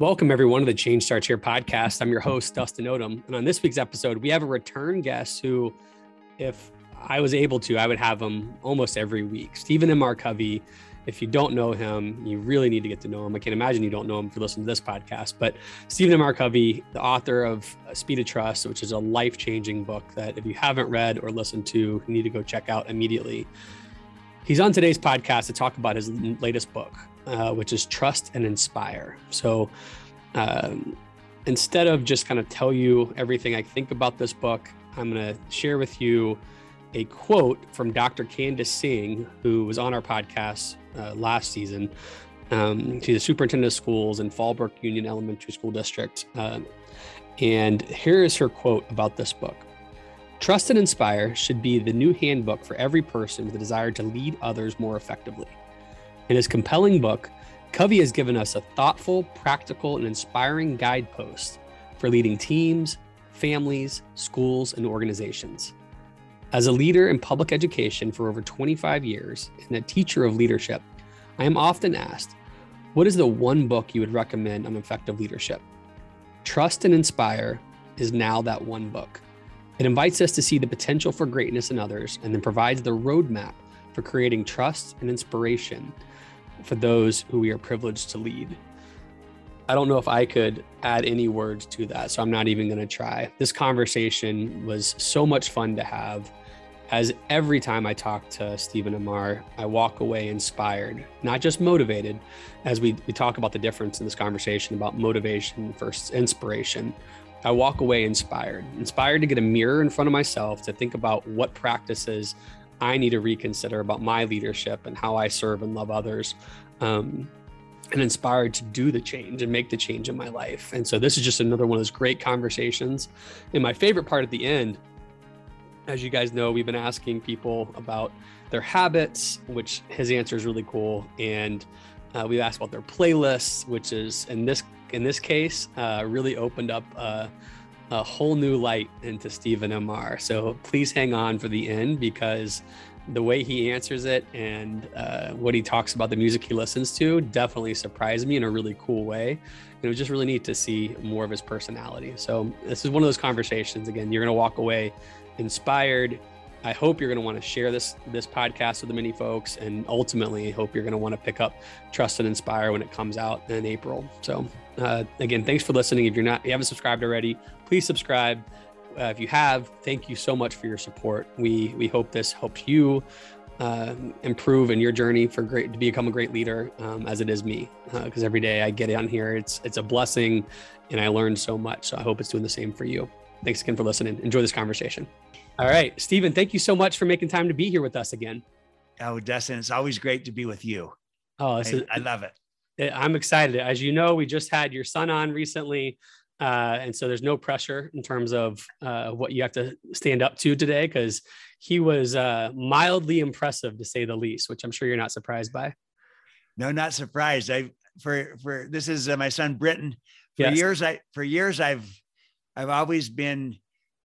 Welcome, everyone, to the Change Starts Here podcast. I'm your host, Dustin Odom. And on this week's episode, we have a return guest who, if I was able to, I would have him almost every week. Stephen M. R. Covey. If you don't know him, you really need to get to know him. I can't imagine you don't know him if you listen to this podcast. But Stephen M. R. Covey, the author of Speed of Trust, which is a life changing book that if you haven't read or listened to, you need to go check out immediately. He's on today's podcast to talk about his latest book, uh, which is Trust and Inspire. So um, instead of just kind of tell you everything I think about this book, I'm going to share with you a quote from Dr. Candace Singh, who was on our podcast uh, last season. Um, she's a superintendent of schools in Fallbrook Union Elementary School District. Uh, and here is her quote about this book Trust and Inspire should be the new handbook for every person with a desire to lead others more effectively. In his compelling book, Covey has given us a thoughtful, practical, and inspiring guidepost for leading teams, families, schools, and organizations. As a leader in public education for over 25 years and a teacher of leadership, I am often asked, What is the one book you would recommend on effective leadership? Trust and Inspire is now that one book. It invites us to see the potential for greatness in others and then provides the roadmap for creating trust and inspiration for those who we are privileged to lead. I don't know if I could add any words to that, so I'm not even going to try. This conversation was so much fun to have. As every time I talk to Stephen M. R., I walk away inspired, not just motivated, as we, we talk about the difference in this conversation about motivation versus inspiration. I walk away inspired, inspired to get a mirror in front of myself to think about what practices I need to reconsider about my leadership and how I serve and love others. Um, and inspired to do the change and make the change in my life. And so this is just another one of those great conversations. And my favorite part at the end, as you guys know, we've been asking people about their habits, which his answer is really cool. And uh, we asked about their playlists, which is in this in this case uh, really opened up uh, a whole new light into Stephen MR. So please hang on for the end because the way he answers it and uh, what he talks about the music he listens to definitely surprised me in a really cool way. And it was just really neat to see more of his personality. So this is one of those conversations. Again, you're going to walk away inspired. I hope you're going to want to share this this podcast with the many folks, and ultimately, hope you're going to want to pick up Trust and Inspire when it comes out in April. So, uh, again, thanks for listening. If you're not, if you haven't subscribed already, please subscribe. Uh, if you have, thank you so much for your support. We we hope this helps you uh, improve in your journey for great to become a great leader, um, as it is me. Because uh, every day I get on here, it's it's a blessing, and I learn so much. So I hope it's doing the same for you. Thanks again for listening. Enjoy this conversation. All right, Stephen, thank you so much for making time to be here with us again. Oh, Dustin, it's always great to be with you. Oh, I, is, I love it. I'm excited. As you know, we just had your son on recently. Uh, and so there's no pressure in terms of uh, what you have to stand up to today because he was uh, mildly impressive to say the least, which I'm sure you're not surprised by. No, not surprised. I for for this is uh, my son Britton. For yes. years, I for years I've I've always been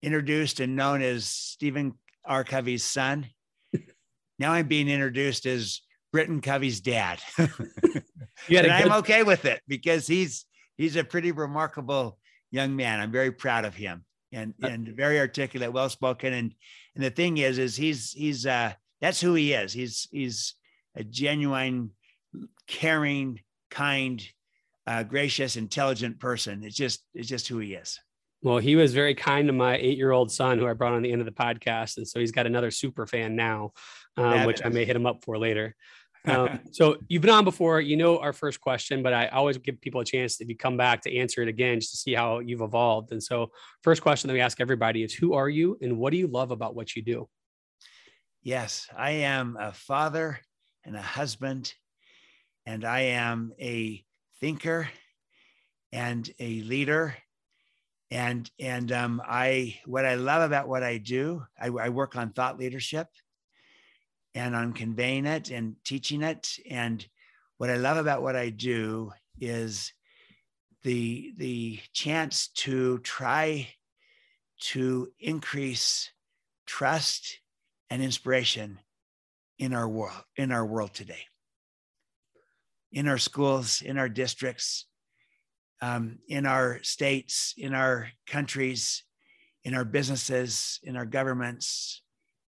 introduced and known as Stephen R. Covey's son. now I'm being introduced as Britton Covey's dad. and good- I'm okay with it because he's he's a pretty remarkable young man. I'm very proud of him and uh, and very articulate, well spoken. And and the thing is, is he's he's uh that's who he is. He's he's a genuine, caring, kind, uh, gracious, intelligent person. It's just it's just who he is. Well, he was very kind to my eight-year-old son, who I brought on the end of the podcast, and so he's got another super fan now, um, which I may hit him up for later. Um, so you've been on before, you know our first question, but I always give people a chance if you come back to answer it again, just to see how you've evolved. And so, first question that we ask everybody is, "Who are you, and what do you love about what you do?" Yes, I am a father and a husband, and I am a thinker and a leader. And and um, I what I love about what I do, I, I work on thought leadership and on conveying it and teaching it. And what I love about what I do is the the chance to try to increase trust and inspiration in our world in our world today in our schools in our districts um, in our states, in our countries, in our businesses, in our governments,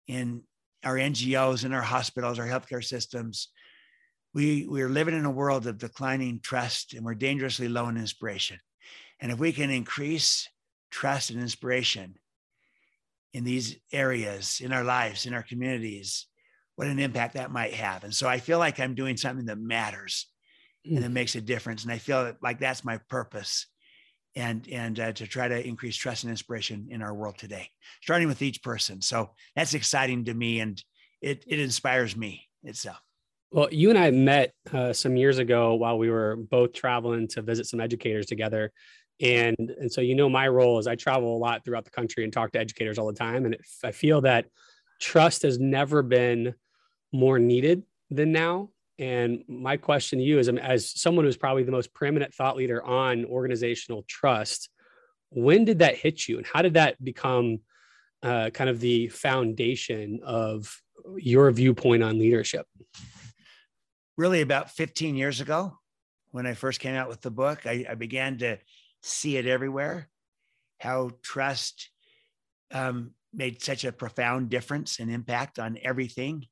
in our NGOs, in our hospitals, our healthcare systems. We, we're living in a world of declining trust and we're dangerously low in inspiration. And if we can increase trust and inspiration in these areas, in our lives, in our communities, what an impact that might have. And so I feel like I'm doing something that matters and it mm. makes a difference. And I feel like that's my purpose and and uh, to try to increase trust and inspiration in our world today, starting with each person. So that's exciting to me, and it it inspires me itself. Well, you and I met uh, some years ago while we were both traveling to visit some educators together, and and so you know my role is I travel a lot throughout the country and talk to educators all the time, and it, I feel that trust has never been more needed than now and my question to you is as someone who's probably the most preeminent thought leader on organizational trust, when did that hit you and how did that become uh, kind of the foundation of your viewpoint on leadership? Really, about 15 years ago, when I first came out with the book, I, I began to see it everywhere how trust um, made such a profound difference and impact on everything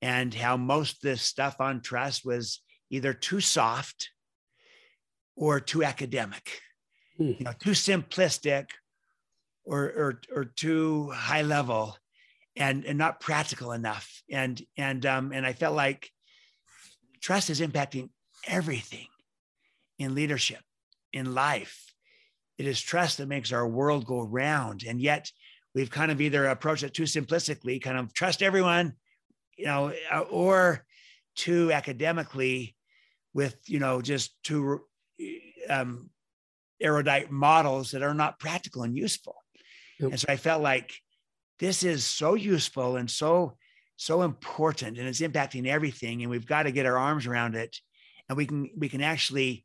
and how most of this stuff on trust was either too soft or too academic, hmm. you know, too simplistic or, or, or too high level and, and not practical enough. And, and, um, and I felt like trust is impacting everything in leadership, in life. It is trust that makes our world go round. And yet we've kind of either approached it too simplistically, kind of trust everyone, you know, uh, or too academically with, you know, just too um, erudite models that are not practical and useful. Yep. And so I felt like this is so useful and so so important and it's impacting everything and we've got to get our arms around it and we can we can actually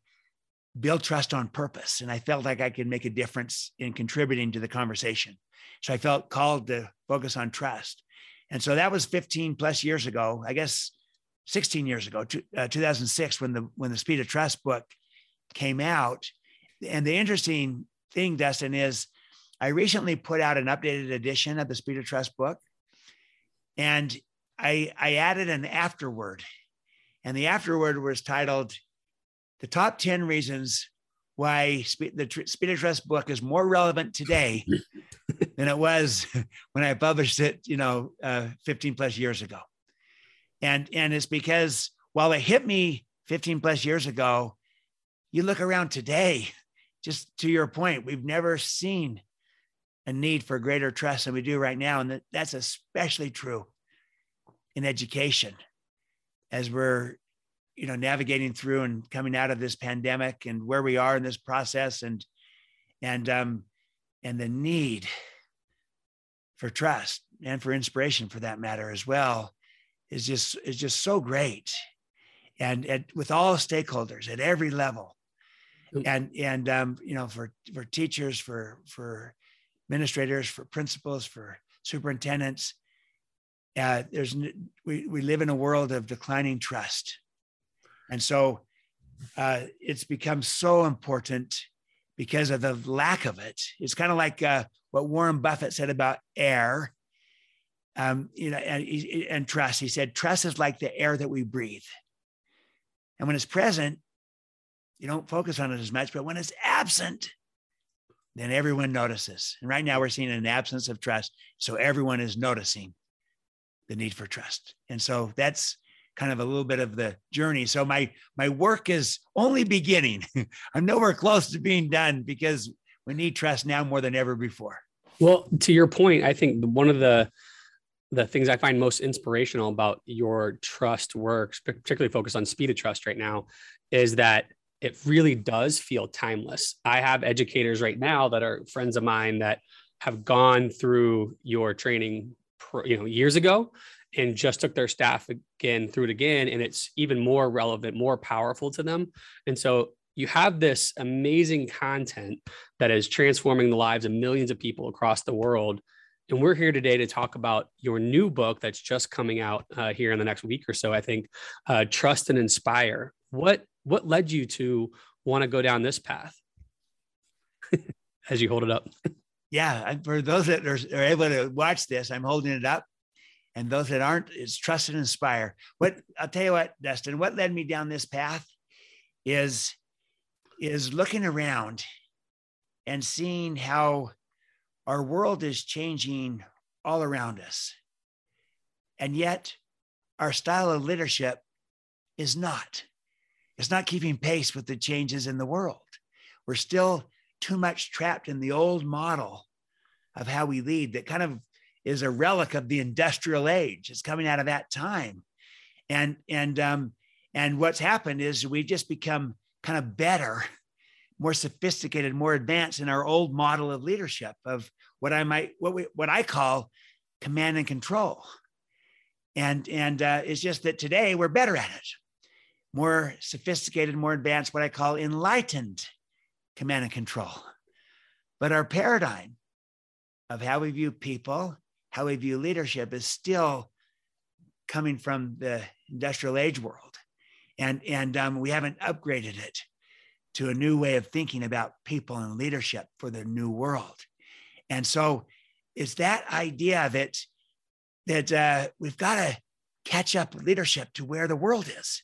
build trust on purpose and i felt like i could make a difference in contributing to the conversation so i felt called to focus on trust and so that was 15 plus years ago, I guess 16 years ago, uh, 2006, when the when the Speed of Trust book came out. And the interesting thing, Dustin, is I recently put out an updated edition of the Speed of Trust book, and I I added an afterword, and the afterword was titled "The Top 10 Reasons Why the Speed of Trust book is more relevant today than it was when I published it, you know, uh, 15 plus years ago. And, and it's because while it hit me 15 plus years ago, you look around today, just to your point, we've never seen a need for greater trust than we do right now. And that's especially true in education as we're you know navigating through and coming out of this pandemic and where we are in this process and and um and the need for trust and for inspiration for that matter as well is just is just so great. And, and with all stakeholders at every level. And and um, you know for for teachers for for administrators for principals for superintendents uh, there's we, we live in a world of declining trust and so uh, it's become so important because of the lack of it. It's kind of like uh, what Warren Buffett said about air. Um, you know, and, and trust. He said, trust is like the air that we breathe. And when it's present, you don't focus on it as much, but when it's absent, then everyone notices. And right now we're seeing an absence of trust. So everyone is noticing the need for trust. And so that's kind of a little bit of the journey. So my my work is only beginning. I'm nowhere close to being done because we need trust now more than ever before. Well, to your point, I think one of the the things I find most inspirational about your trust work, particularly focused on speed of trust right now, is that it really does feel timeless. I have educators right now that are friends of mine that have gone through your training, you know, years ago, and just took their staff again through it again and it's even more relevant more powerful to them and so you have this amazing content that is transforming the lives of millions of people across the world and we're here today to talk about your new book that's just coming out uh, here in the next week or so i think uh, trust and inspire what what led you to want to go down this path? As you hold it up. yeah, for those that are, are able to watch this, I'm holding it up. And those that aren't, is trust and inspire. What I'll tell you what, Dustin, what led me down this path is, is looking around and seeing how our world is changing all around us. And yet our style of leadership is not. It's not keeping pace with the changes in the world. We're still too much trapped in the old model of how we lead that kind of is a relic of the industrial age. It's coming out of that time. And and um, and what's happened is we've just become kind of better, more sophisticated, more advanced in our old model of leadership of what I might what we what I call command and control. And and uh, it's just that today we're better at it, more sophisticated, more advanced, what I call enlightened command and control. But our paradigm of how we view people, how we view leadership is still coming from the industrial age world. And, and um, we haven't upgraded it to a new way of thinking about people and leadership for the new world. And so it's that idea of it that uh, we've got to catch up leadership to where the world is.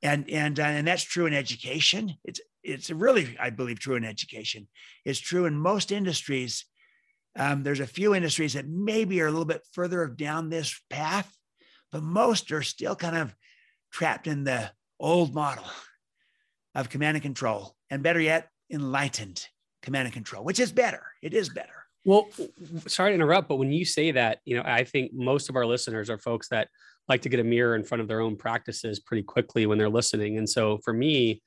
And, and, uh, and that's true in education. It's, it's really, I believe, true in education. It's true in most industries um, there's a few industries that maybe are a little bit further down this path, but most are still kind of trapped in the old model of command and control, and better yet, enlightened command and control, which is better. It is better. Well, sorry to interrupt, but when you say that, you know, I think most of our listeners are folks that like to get a mirror in front of their own practices pretty quickly when they're listening. And so for me,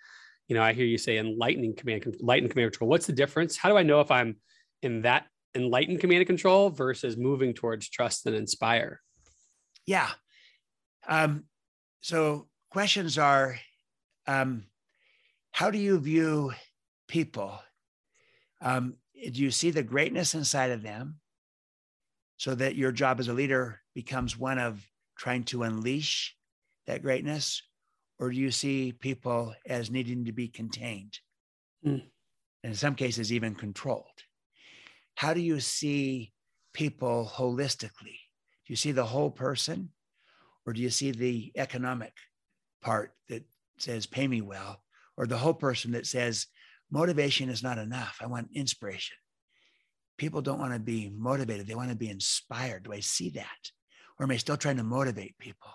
you know, I hear you say enlightening command, enlightened command control. What's the difference? How do I know if I'm in that enlighten command and control versus moving towards trust and inspire? Yeah. Um, so questions are um, how do you view people? Um, do you see the greatness inside of them so that your job as a leader becomes one of trying to unleash that greatness? Or do you see people as needing to be contained? Mm. In some cases, even controlled how do you see people holistically? Do you see the whole person or do you see the economic part that says, pay me well, or the whole person that says, motivation is not enough? I want inspiration. People don't want to be motivated, they want to be inspired. Do I see that? Or am I still trying to motivate people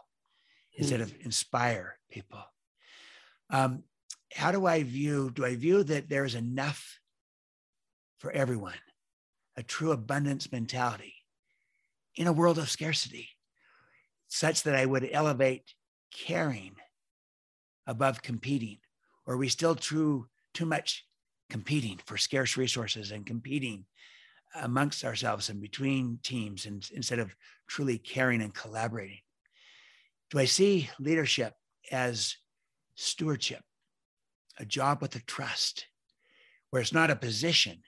instead of inspire people? Um, how do I view, do I view that there's enough for everyone? A true abundance mentality in a world of scarcity, such that I would elevate caring above competing? Or are we still true too much competing for scarce resources and competing amongst ourselves and between teams and, instead of truly caring and collaborating? Do I see leadership as stewardship, a job with a trust, where it's not a position,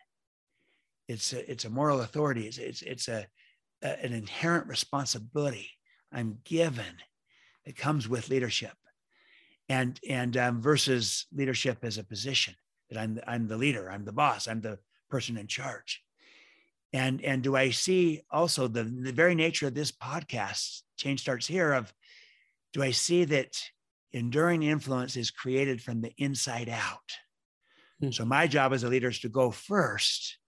it's a, it's a moral authority. It's, it's, it's a, a, an inherent responsibility I'm given that comes with leadership and, and um, versus leadership as a position that I'm, I'm the leader, I'm the boss, I'm the person in charge. And, and do I see also the, the very nature of this podcast, Change Starts Here, of do I see that enduring influence is created from the inside out? Hmm. So my job as a leader is to go first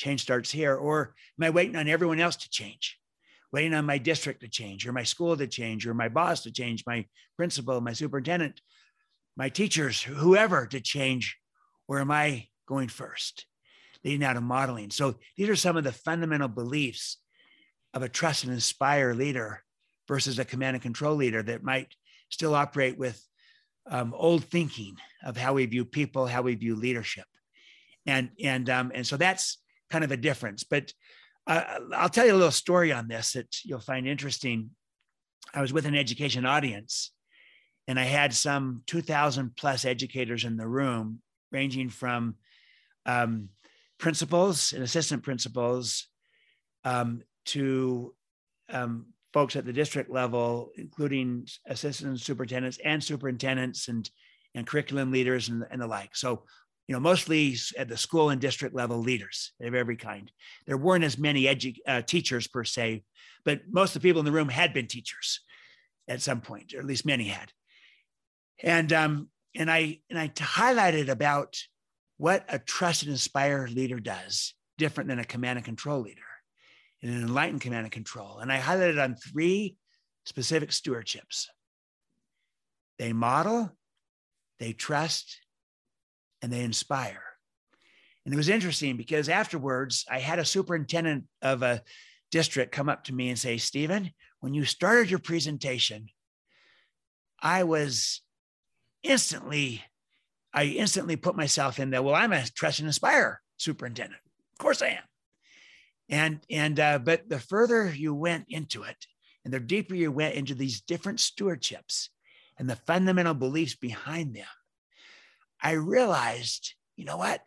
change starts here? Or am I waiting on everyone else to change? Waiting on my district to change, or my school to change, or my boss to change, my principal, my superintendent, my teachers, whoever to change? Or am I going first? Leading out of modeling. So these are some of the fundamental beliefs of a trust and inspire leader versus a command and control leader that might still operate with um, old thinking of how we view people, how we view leadership, and and um, and so that's kind of a difference. But uh, I'll tell you a little story on this that you'll find interesting. I was with an education audience and I had some 2,000 plus educators in the room, ranging from um, principals and assistant principals um, to um, folks at the district level, including assistant superintendents and superintendents and and curriculum leaders and, and the like. So, you know, mostly at the school and district level leaders of every kind. There weren't as many edu- uh, teachers per se, but most of the people in the room had been teachers at some point, or at least many had. And um, and I and I highlighted about what a trust and inspire leader does, different than a command and control leader, and an enlightened command and control. And I highlighted on three specific stewardships. They model, they trust, and they inspire. And it was interesting because afterwards, I had a superintendent of a district come up to me and say, Stephen, when you started your presentation, I was instantly, I instantly put myself in there. Well, I'm a trust and inspire superintendent. Of course I am. And, and, uh, but the further you went into it and the deeper you went into these different stewardships and the fundamental beliefs behind them, I realized, you know what?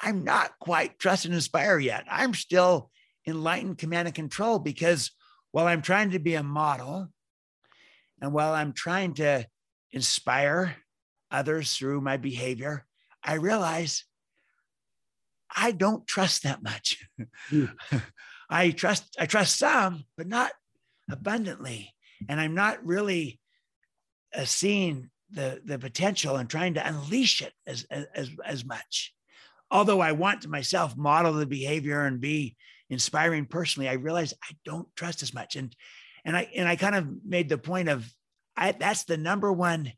I'm not quite trust and inspire yet. I'm still enlightened command and control because while I'm trying to be a model and while I'm trying to inspire others through my behavior, I realize I don't trust that much. Mm. I trust I trust some, but not abundantly. And I'm not really uh, seeing the, the potential and trying to unleash it as, as, as much. Although I want to myself model the behavior and be inspiring personally, I realize I don't trust as much. And and I and I kind of made the point of I, that's the number one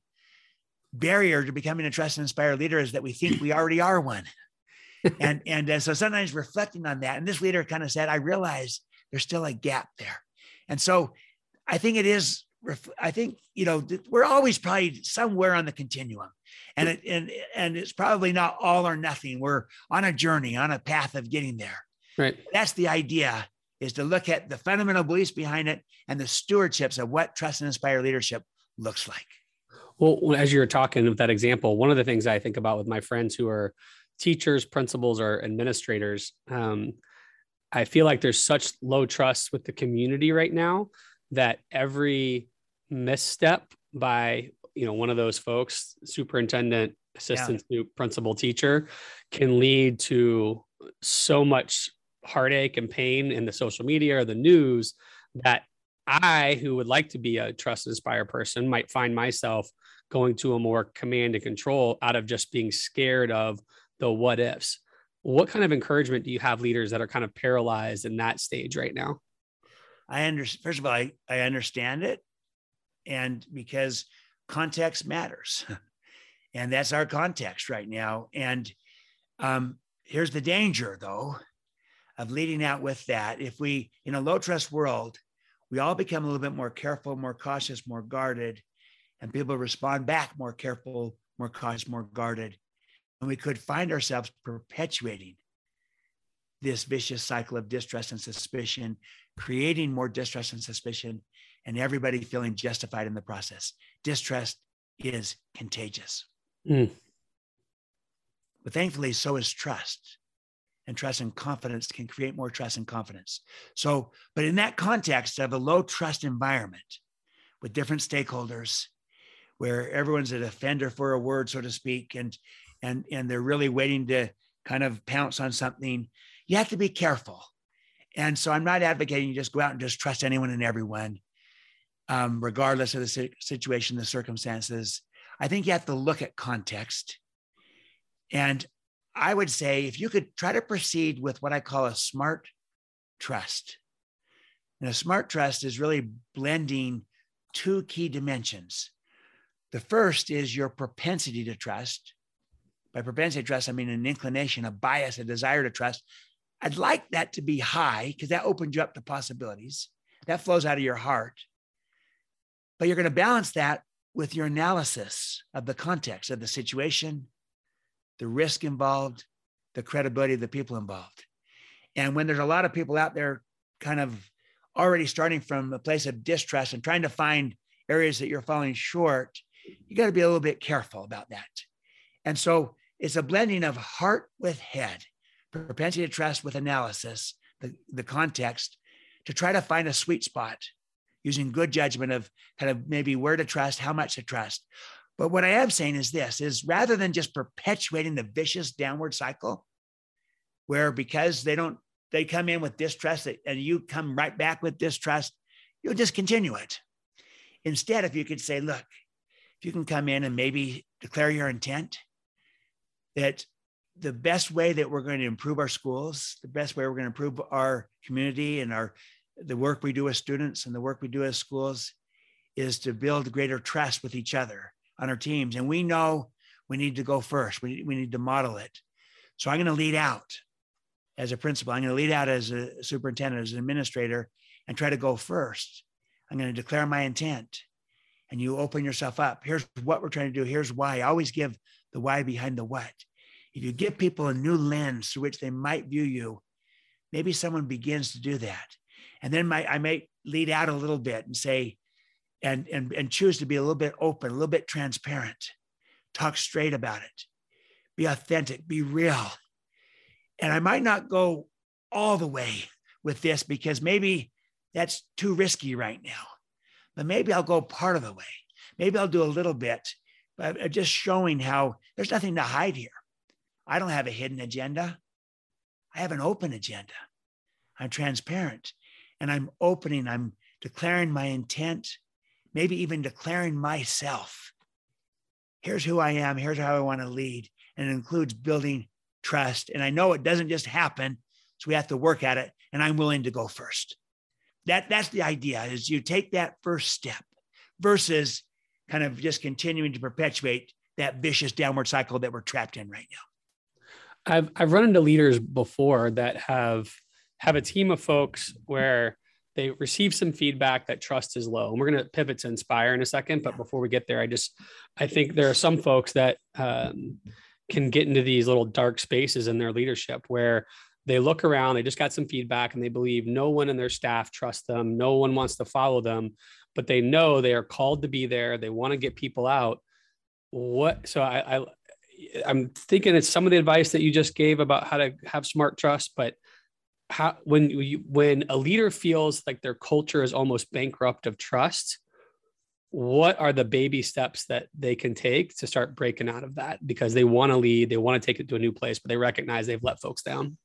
barrier to becoming a trust and inspire leader is that we think we already are one. and and uh, so sometimes reflecting on that, and this leader kind of said, I realize there's still a gap there. And so I think it is I think you know we're always probably somewhere on the continuum, and it, and and it's probably not all or nothing. We're on a journey, on a path of getting there. Right. That's the idea: is to look at the fundamental beliefs behind it and the stewardships of what trust and inspire leadership looks like. Well, as you were talking with that example, one of the things I think about with my friends who are teachers, principals, or administrators, um, I feel like there's such low trust with the community right now that every misstep by you know one of those folks superintendent assistant yeah. principal teacher can lead to so much heartache and pain in the social media or the news that I, who would like to be a trust inspire person, might find myself going to a more command and control out of just being scared of the what ifs. What kind of encouragement do you have leaders that are kind of paralyzed in that stage right now? I understand. First of all, I, I understand it and because context matters. And that's our context right now. And um, here's the danger though of leading out with that. If we in a low trust world we all become a little bit more careful more cautious more guarded and people respond back more careful more cautious more guarded and we could find ourselves perpetuating this vicious cycle of distrust and suspicion creating more distrust and suspicion and everybody feeling justified in the process. Distrust is contagious. Mm. But thankfully, so is trust. And trust and confidence can create more trust and confidence. So, but in that context of a low trust environment with different stakeholders, where everyone's a defender for a word, so to speak, and and and they're really waiting to kind of pounce on something, you have to be careful. And so I'm not advocating you just go out and just trust anyone and everyone um, regardless of the situation, the circumstances. I think you have to look at context. And I would say if you could try to proceed with what I call a smart trust. And a smart trust is really blending two key dimensions. The first is your propensity to trust. By propensity to trust, I mean an inclination, a bias, a desire to trust. I'd like that to be high because that opens you up to possibilities. That flows out of your heart. But you're going to balance that with your analysis of the context of the situation, the risk involved, the credibility of the people involved. And when there's a lot of people out there kind of already starting from a place of distrust and trying to find areas that you're falling short, you got to be a little bit careful about that. And so it's a blending of heart with head, propensity to trust with analysis, the, the context, to try to find a sweet spot using good judgment of kind of maybe where to trust, how much to trust, But what I am saying is this is rather than just perpetuating the vicious downward cycle, where because they don't, they come in with distrust and you come right back with distrust, you'll just continue it. Instead, if you could say, look, if you can come in and maybe declare your intent that the best way that we're going to improve our schools, the best way we're going to improve our community and our the work we do as students and the work we do as schools is to build greater trust with each other on our teams. And we know we need to go first. We, we need to model it. So I'm going to lead out as a principal. I'm going to lead out as a superintendent, as an administrator, and try to go first. I'm going to declare my intent. And you open yourself up. Here's what we're trying to do. Here's why. I always give the why behind the what. If you give people a new lens through which they might view you, maybe someone begins to do that. And then my, I may lead out a little bit and say, and, and, and choose to be a little bit open, a little bit transparent, talk straight about it, be authentic, be real. And I might not go all the way with this because maybe that's too risky right now, but maybe I'll go part of the way. Maybe I'll do a little bit, but just showing how there's nothing to hide here. I don't have a hidden agenda. I have an open agenda. I'm transparent and I'm opening, I'm declaring my intent, maybe even declaring myself. Here's who I am, here's how I want to lead. And it includes building trust. And I know it doesn't just happen, so we have to work at it. And I'm willing to go first. That, that's the idea is you take that first step versus kind of just continuing to perpetuate that vicious downward cycle that we're trapped in right now. I've I've run into leaders before that have have a team of folks where they receive some feedback that trust is low. And we're going to pivot to inspire in a second. But before we get there, I just, I think there are some folks that um, can get into these little dark spaces in their leadership where they look around, they just got some feedback and they believe no one in their staff trusts them. No one wants to follow them, but they know they are called to be there. They want to get people out. What, so I, I I'm thinking it's some of the advice that you just gave about how to have smart trust, but how when you, when a leader feels like their culture is almost bankrupt of trust what are the baby steps that they can take to start breaking out of that? Because they want to lead they want to take it to a new place but they recognize they've let folks down.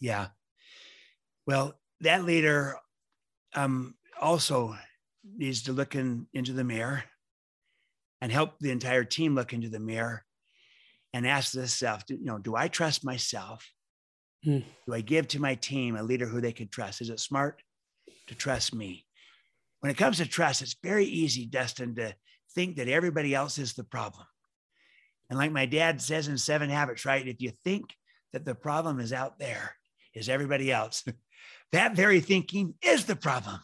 Yeah. Well that leader um, also needs to look in, into the mirror and help the entire team look into the mirror and ask themselves you know do i trust myself Hmm. Do I give to my team a leader who they can trust? Is it smart to trust me? When it comes to trust, it's very easy, Dustin, to think that everybody else is the problem. And like my dad says in Seven Habits, right? If you think that the problem is out there, is everybody else, that very thinking is the problem.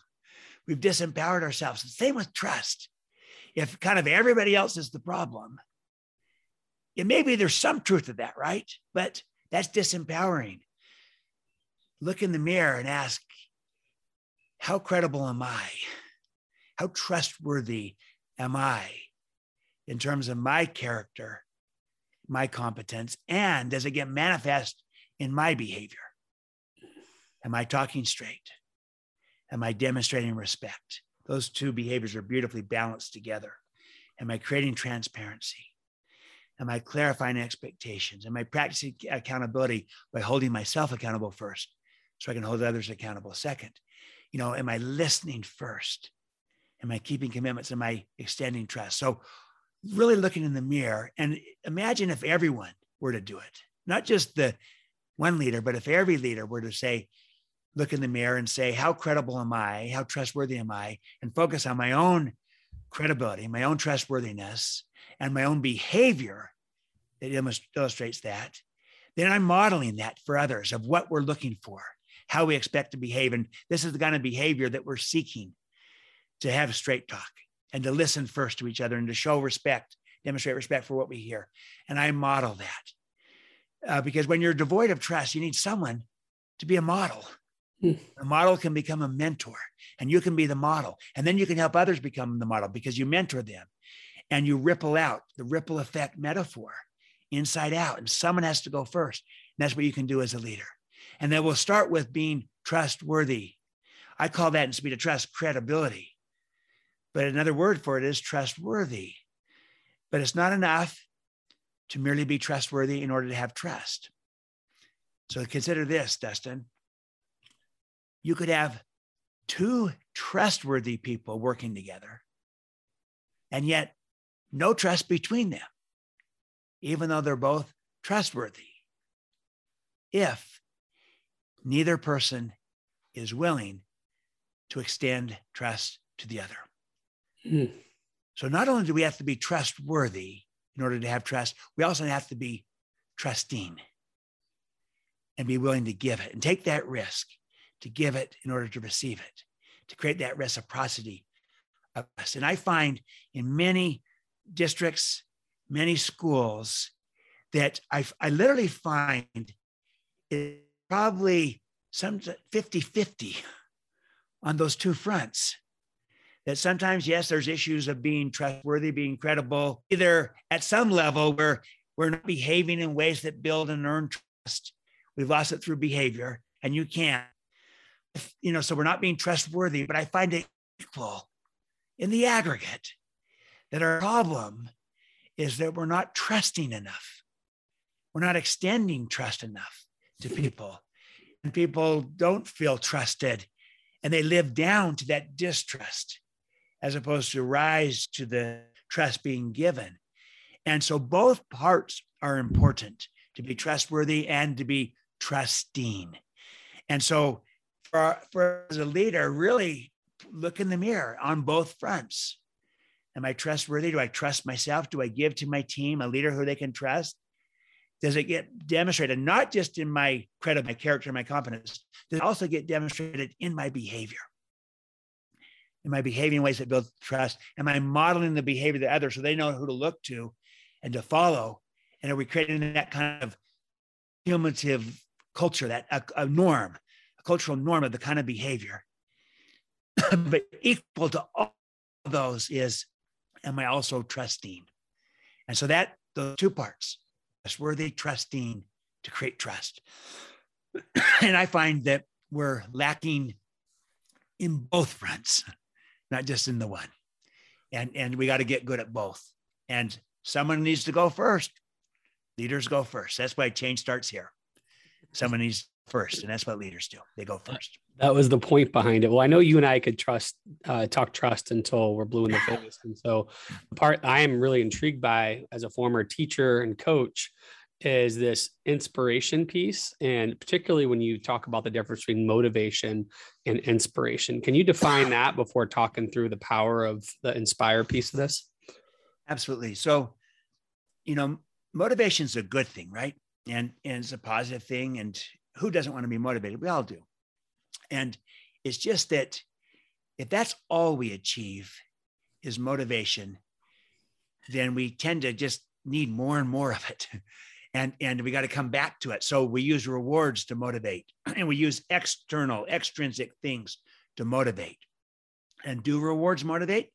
We've disempowered ourselves. same with trust. If kind of everybody else is the problem, it maybe there's some truth to that, right? But that's disempowering look in the mirror and ask, how credible am I? How trustworthy am I in terms of my character, my competence, and does it get manifest in my behavior? Am I talking straight? Am I demonstrating respect? Those two behaviors are beautifully balanced together. Am I creating transparency? Am I clarifying expectations? Am I practicing accountability by holding myself accountable first so I can hold others accountable. Second, you know, am I listening first? Am I keeping commitments? Am I extending trust? So, really looking in the mirror and imagine if everyone were to do it, not just the one leader, but if every leader were to say, look in the mirror and say, how credible am I? How trustworthy am I? And focus on my own credibility, my own trustworthiness, and my own behavior that illustrates that. Then I'm modeling that for others of what we're looking for how we expect to behave. And this is the kind of behavior that we're seeking to have straight talk and to listen first to each other and to show respect, demonstrate respect for what we hear. And I model that uh, because when you're devoid of trust, you need someone to be a model. Hmm. A model can become a mentor and you can be the model. And then you can help others become the model because you mentor them and you ripple out the ripple effect metaphor inside out. And someone has to go first. And that's what you can do as a leader. And then we'll start with being trustworthy. I call that in speed of trust credibility. But another word for it is trustworthy. But it's not enough to merely be trustworthy in order to have trust. So consider this, Dustin. You could have two trustworthy people working together, and yet no trust between them, even though they're both trustworthy. If neither person is willing to extend trust to the other. Mm. So not only do we have to be trustworthy in order to have trust, we also have to be trusting and be willing to give it and take that risk to give it in order to receive it, to create that reciprocity of us. And I find in many districts, many schools, that I, I literally find it probably some 50 50 on those two fronts. That sometimes, yes, there's issues of being trustworthy, being credible, either at some level where we're not behaving in ways that build and earn trust. We've lost it through behavior, and you can't. You know, so we're not being trustworthy, but I find it equal in the aggregate that our problem is that we're not trusting enough. We're not extending trust enough to people. And people don't feel trusted and they live down to that distrust as opposed to rise to the trust being given. And so both parts are important to be trustworthy and to be trusting. And so for, for as a leader, really look in the mirror on both fronts. Am I trustworthy? Do I trust myself? Do I give to my team a leader who they can trust? Does it get demonstrated not just in my credit, my character, my confidence? Does it also get demonstrated in my behavior? Am I behaving in ways that build trust? Am I modeling the behavior of the others so they know who to look to and to follow? And are we creating that kind of cumulative culture, that a, a norm, a cultural norm of the kind of behavior? but equal to all those is, am I also trusting? And so that those two parts, trustworthy, trusting to create trust. and I find that we're lacking in both fronts, not just in the one. And, and we got to get good at both. And someone needs to go first. Leaders go first. That's why change starts here. Someone needs first, and that's what leaders do. They go first. That was the point behind it. Well, I know you and I could trust, uh, talk trust until we're blue in the face. And so, the part I am really intrigued by as a former teacher and coach is this inspiration piece. And particularly when you talk about the difference between motivation and inspiration, can you define that before talking through the power of the inspire piece of this? Absolutely. So, you know, motivation is a good thing, right? And, and it's a positive thing. And who doesn't want to be motivated? We all do. And it's just that if that's all we achieve is motivation, then we tend to just need more and more of it. And, and we got to come back to it. So we use rewards to motivate, and we use external, extrinsic things to motivate. And do rewards motivate?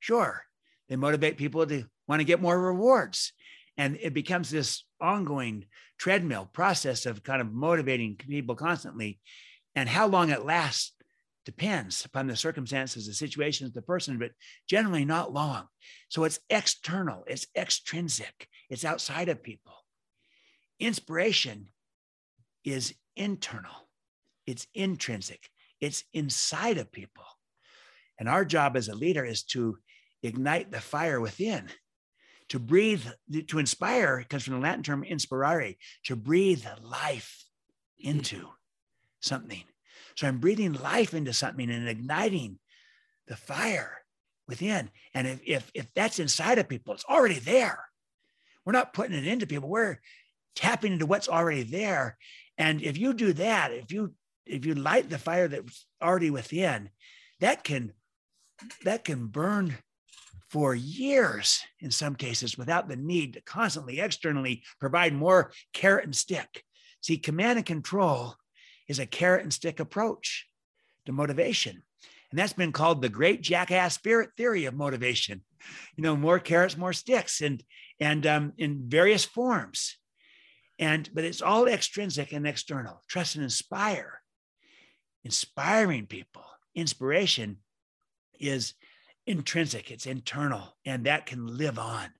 Sure. They motivate people to want to get more rewards. And it becomes this ongoing treadmill process of kind of motivating people constantly. And how long it lasts depends upon the circumstances, the situations, the person, but generally not long. So it's external, it's extrinsic, it's outside of people. Inspiration is internal, it's intrinsic, it's inside of people. And our job as a leader is to ignite the fire within, to breathe, to inspire, comes from the Latin term inspirare, to breathe life into something. So I'm breathing life into something and igniting the fire within. And if, if, if that's inside of people, it's already there. We're not putting it into people. We're tapping into what's already there. And if you do that, if you if you light the fire that's already within, that can that can burn for years in some cases without the need to constantly externally provide more carrot and stick. See, command and control is a carrot and stick approach to motivation. And that's been called the great jackass spirit theory of motivation. You know, more carrots, more sticks, and and um, in various forms. And but it's all extrinsic and external. Trust and inspire. Inspiring people. Inspiration is intrinsic, it's internal, and that can live on.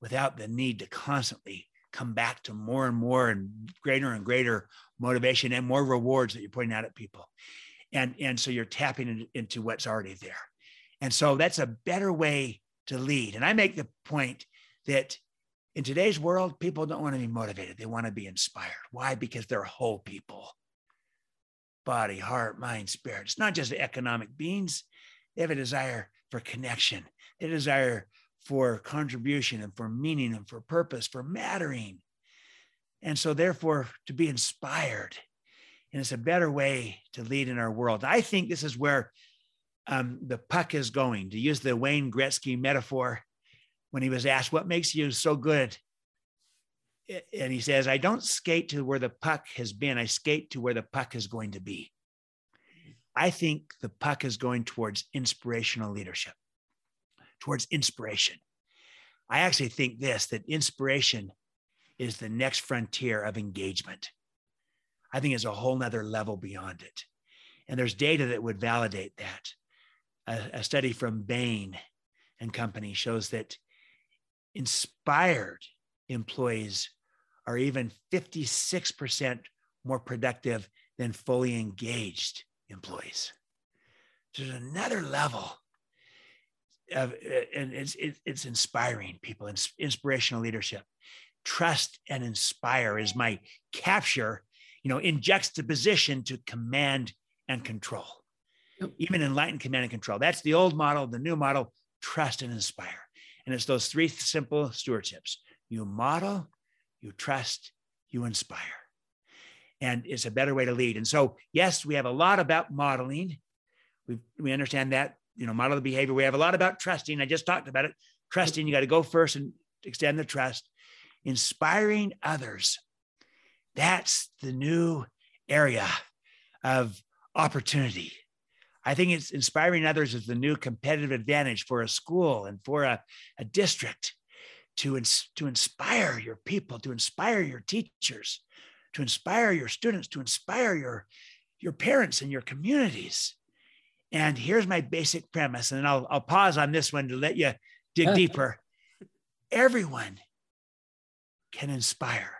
without the need to constantly come back to more and more and greater and greater motivation and more rewards that you're pointing out at people. And, and so you're tapping into what's already there. And so that's a better way to lead. And I make the point that in today's world, people don't want to be motivated. They want to be inspired. Why? Because they're whole people body, heart, mind, spirit. It's not just economic beings. They have a desire for connection, a desire for contribution and for meaning and for purpose, for mattering. And so, therefore, to be inspired. And it's a better way to lead in our world. I think this is where um, the puck is going, to use the Wayne Gretzky metaphor when he was asked, What makes you so good? And he says, I don't skate to where the puck has been, I skate to where the puck is going to be. I think the puck is going towards inspirational leadership, towards inspiration. I actually think this that inspiration is the next frontier of engagement. I think it's a whole nother level beyond it. And there's data that would validate that. A, a study from Bain and company shows that inspired employees are even 56% more productive than fully engaged employees. There's another level of, and it's, it's inspiring people, inspirational leadership. Trust and inspire is my capture, you know, in juxtaposition to command and control. Yep. Even enlightened command and control. That's the old model, the new model, trust and inspire. And it's those three simple stewardships. You model, you trust, you inspire. And it's a better way to lead. And so, yes, we have a lot about modeling. We, we understand that, you know, model the behavior. We have a lot about trusting. I just talked about it. Trusting, you got to go first and extend the trust. Inspiring others. That's the new area of opportunity. I think it's inspiring others is the new competitive advantage for a school and for a, a district to, ins- to inspire your people, to inspire your teachers, to inspire your students, to inspire your, your parents and your communities. And here's my basic premise, and I'll, I'll pause on this one to let you dig deeper. Everyone can inspire.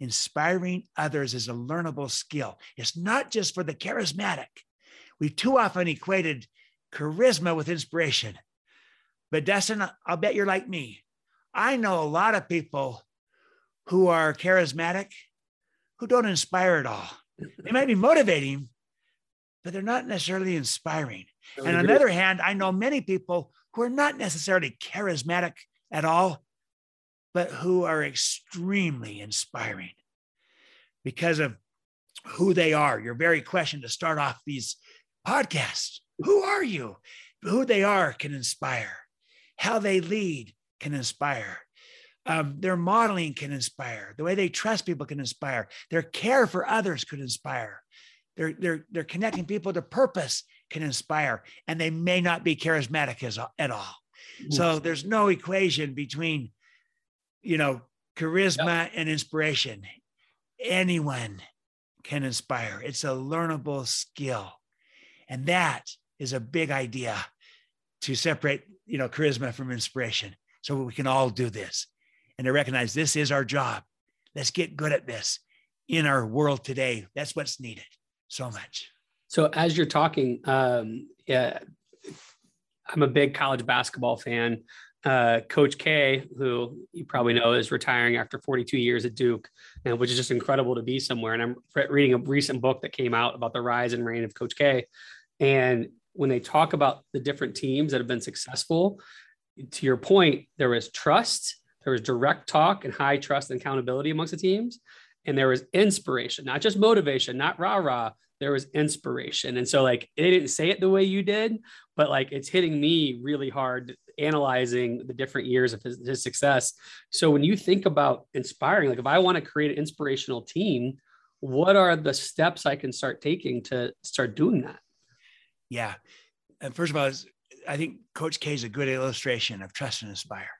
Inspiring others is a learnable skill. It's not just for the charismatic. We've too often equated charisma with inspiration. But Dustin, I'll bet you're like me. I know a lot of people who are charismatic who don't inspire at all. They might be motivating, but they're not necessarily inspiring. And on the other hand, I know many people who are not necessarily charismatic at all, but who are extremely inspiring because of who they are. Your very question to start off these podcasts who are you? Who they are can inspire, how they lead can inspire. Um, their modeling can inspire. The way they trust people can inspire. Their care for others could inspire. They're, they're, they're connecting people to purpose can inspire. And they may not be charismatic as, at all. So there's no equation between, you know, charisma yep. and inspiration. Anyone can inspire. It's a learnable skill. And that is a big idea to separate, you know, charisma from inspiration so we can all do this and to recognize this is our job. Let's get good at this in our world today. That's what's needed so much. So as you're talking, um, yeah, I'm a big college basketball fan. Uh, Coach K, who you probably know is retiring after 42 years at Duke, and which is just incredible to be somewhere. And I'm reading a recent book that came out about the rise and reign of Coach K. And when they talk about the different teams that have been successful, to your point, there was trust, there was direct talk and high trust and accountability amongst the teams. And there was inspiration, not just motivation, not rah rah. There was inspiration. And so, like, they didn't say it the way you did, but like, it's hitting me really hard analyzing the different years of his, his success. So, when you think about inspiring, like, if I want to create an inspirational team, what are the steps I can start taking to start doing that? Yeah. And first of all, I think Coach K is a good illustration of trust and inspire.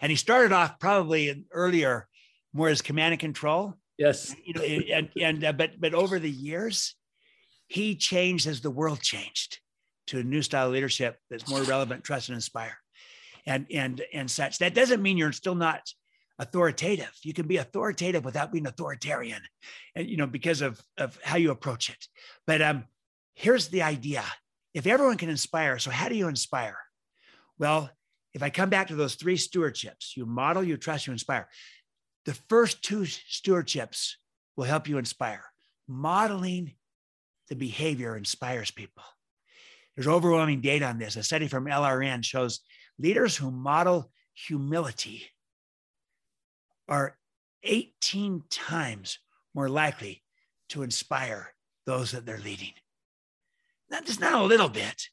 And he started off probably earlier more as command and control. Yes. You know, and and uh, but but over the years, he changed as the world changed to a new style of leadership that's more relevant, trust, and inspire. and and and such. That doesn't mean you're still not authoritative. You can be authoritative without being authoritarian, and you know because of of how you approach it. But um, here's the idea: if everyone can inspire, so how do you inspire? Well, if I come back to those three stewardships, you model, you trust, you inspire. The first two stewardships will help you inspire. Modeling the behavior inspires people. There's overwhelming data on this. A study from LRN shows leaders who model humility are 18 times more likely to inspire those that they're leading. Not just not a little bit,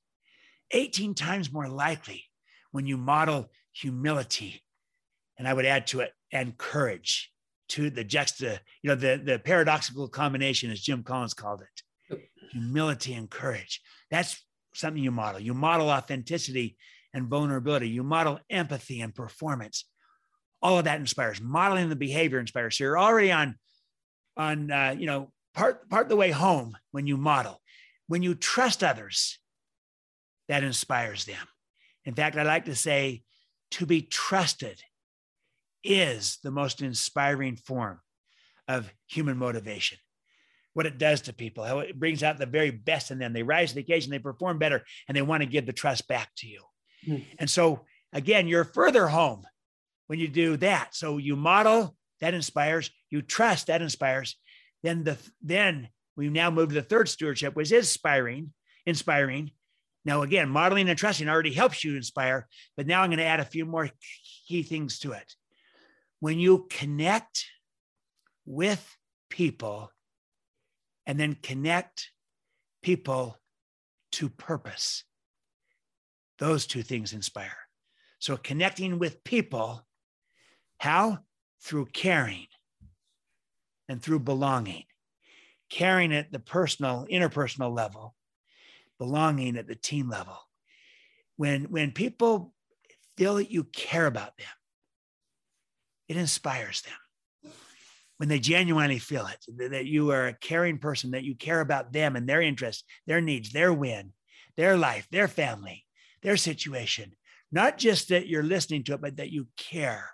18 times more likely when you model humility. And I would add to it, and courage to the juxta, you know, the, the paradoxical combination, as Jim Collins called it humility and courage. That's something you model. You model authenticity and vulnerability. You model empathy and performance. All of that inspires. Modeling the behavior inspires. So you're already on, on uh, you know, part part the way home when you model. When you trust others, that inspires them. In fact, I like to say, to be trusted is the most inspiring form of human motivation. What it does to people, how it brings out the very best in them. They rise to the occasion, they perform better, and they want to give the trust back to you. Mm. And so, again, you're further home when you do that. So you model, that inspires, you trust, that inspires. Then the then we now move to the third stewardship, which is inspiring, inspiring. Now, again, modeling and trusting already helps you inspire, but now I'm going to add a few more key things to it when you connect with people and then connect people to purpose, those two things inspire. So, connecting with people, how? Through caring and through belonging. Caring at the personal, interpersonal level, belonging at the team level. When, when people feel that you care about them, it inspires them. When they genuinely feel it, that you are a caring person, that you care about them and their interests, their needs, their win, their life, their family, their situation. Not just that you're listening to it, but that you care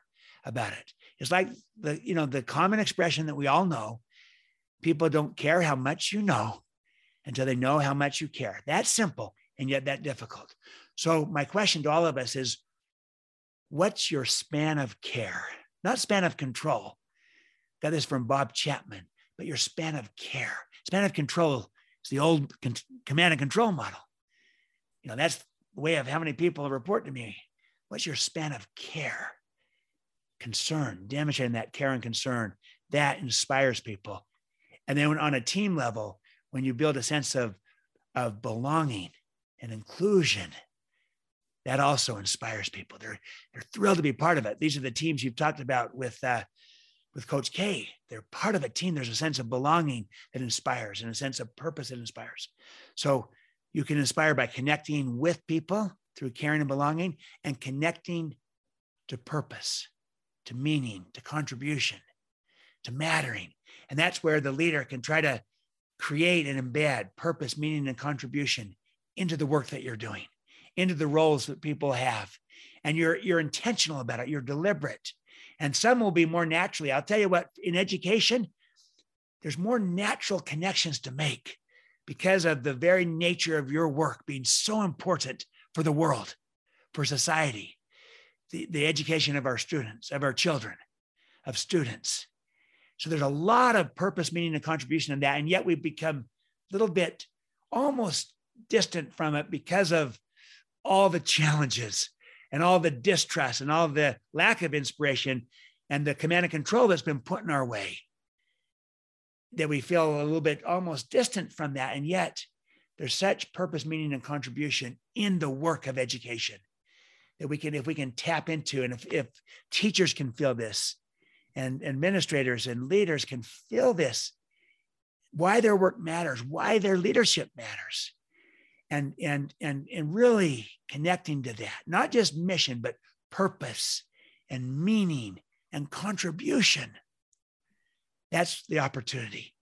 about it. It's like the, you know, the common expression that we all know people don't care how much you know until they know how much you care. That's simple and yet that difficult. So, my question to all of us is what's your span of care? not span of control. Got this from Bob Chapman, but your span of care. Span of control is the old con- command and control model. You know, that's the way of how many people report to me. What's your span of care? Concern, demonstrating that care and concern, that inspires people. And then on a team level, when you build a sense of, of belonging and inclusion, that also inspires people. They're they're thrilled to be part of it. These are the teams you've talked about with uh, with Coach K. They're part of a team. There's a sense of belonging that inspires and a sense of purpose that inspires. So you can inspire by connecting with people through caring and belonging and connecting to purpose, to meaning, to contribution, to mattering. And that's where the leader can try to create and embed purpose, meaning, and contribution into the work that you're doing into the roles that people have. And you're you're intentional about it. You're deliberate. And some will be more naturally. I'll tell you what in education there's more natural connections to make because of the very nature of your work being so important for the world for society the, the education of our students of our children of students so there's a lot of purpose meaning and contribution in that and yet we've become a little bit almost distant from it because of all the challenges and all the distrust and all the lack of inspiration and the command and control that's been put in our way that we feel a little bit almost distant from that and yet there's such purpose meaning and contribution in the work of education that we can if we can tap into and if, if teachers can feel this and administrators and leaders can feel this. Why their work matters why their leadership matters. And and and and really connecting to that not just mission but purpose and meaning and contribution. That's the opportunity.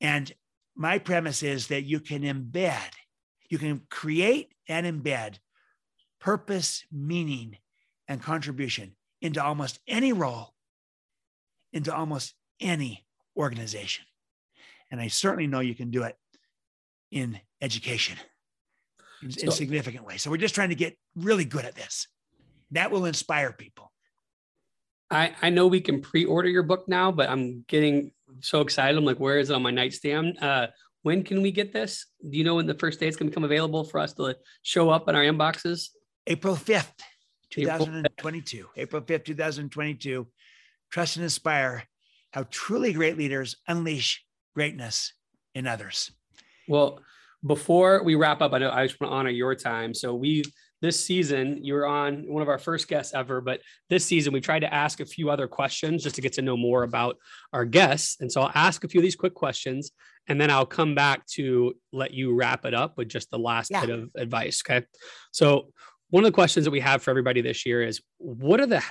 And my premise is that you can embed you can create and embed purpose meaning and contribution into almost any role, into almost any organization. And I certainly know you can do it in education in, so, in significant ways. So we're just trying to get really good at this. That will inspire people. I, I know we can pre-order your book now, but I'm getting so excited. I'm like, where is it on my nightstand? Uh, when can we get this? Do you know when the first day it's going to become available for us to show up in our inboxes? April 5th, 2022. April 5th, 2022. Trust and inspire how truly great leaders unleash greatness in others. Well, before we wrap up, I know I just want to honor your time. So we this season you were on one of our first guests ever, but this season we tried to ask a few other questions just to get to know more about our guests. And so I'll ask a few of these quick questions, and then I'll come back to let you wrap it up with just the last yeah. bit of advice. Okay. So one of the questions that we have for everybody this year is what are the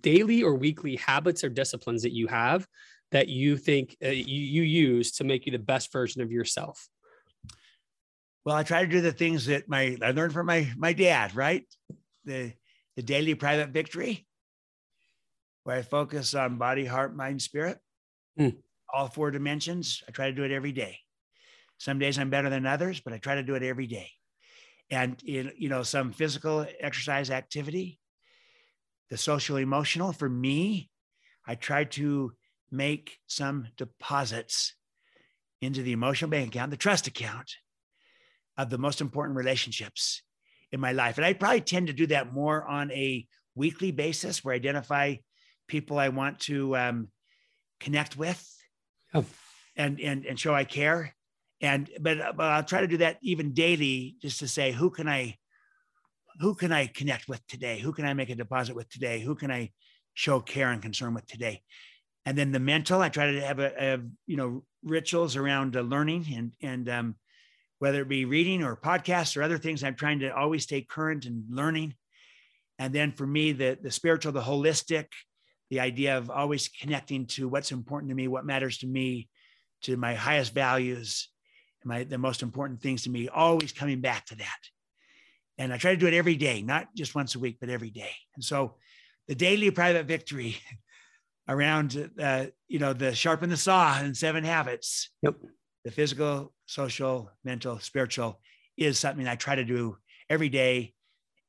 daily or weekly habits or disciplines that you have that you think uh, you, you use to make you the best version of yourself? Well, I try to do the things that my I learned from my my dad, right? The the daily private victory, where I focus on body, heart, mind, spirit, mm. all four dimensions. I try to do it every day. Some days I'm better than others, but I try to do it every day. And in you know some physical exercise activity, the social emotional for me, I try to make some deposits into the emotional bank account, the trust account of the most important relationships in my life. And I probably tend to do that more on a weekly basis where I identify people I want to um, connect with oh. and, and, and show I care. And, but, but I'll try to do that even daily just to say, who can I, who can I connect with today? Who can I make a deposit with today? Who can I show care and concern with today? And then the mental, I try to have a, a you know, rituals around uh, learning and, and, um, whether it be reading or podcasts or other things. I'm trying to always stay current and learning. And then for me, the, the spiritual, the holistic, the idea of always connecting to what's important to me, what matters to me, to my highest values, my the most important things to me, always coming back to that. And I try to do it every day, not just once a week, but every day. And so the daily private victory around uh, you know the sharpen the saw and seven habits. Yep the physical, social, mental, spiritual is something I try to do every day.